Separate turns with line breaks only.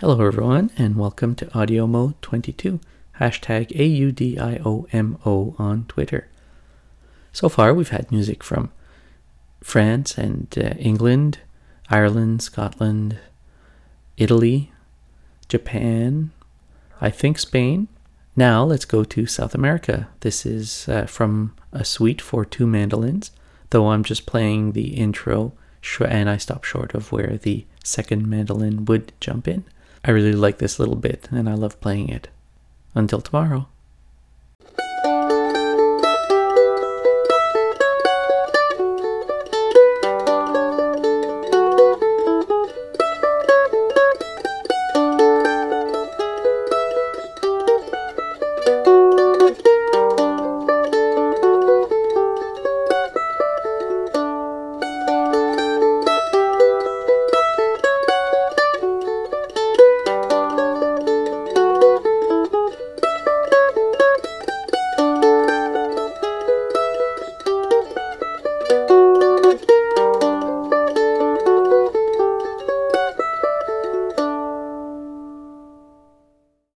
Hello, everyone, and welcome to Audio Mode 22, hashtag AUDIOMO on Twitter. So far, we've had music from France and uh, England, Ireland, Scotland, Italy, Japan, I think Spain. Now let's go to South America. This is uh, from a suite for two mandolins, though I'm just playing the intro and I stop short of where the second mandolin would jump in. I really like this little bit and I love playing it. Until tomorrow.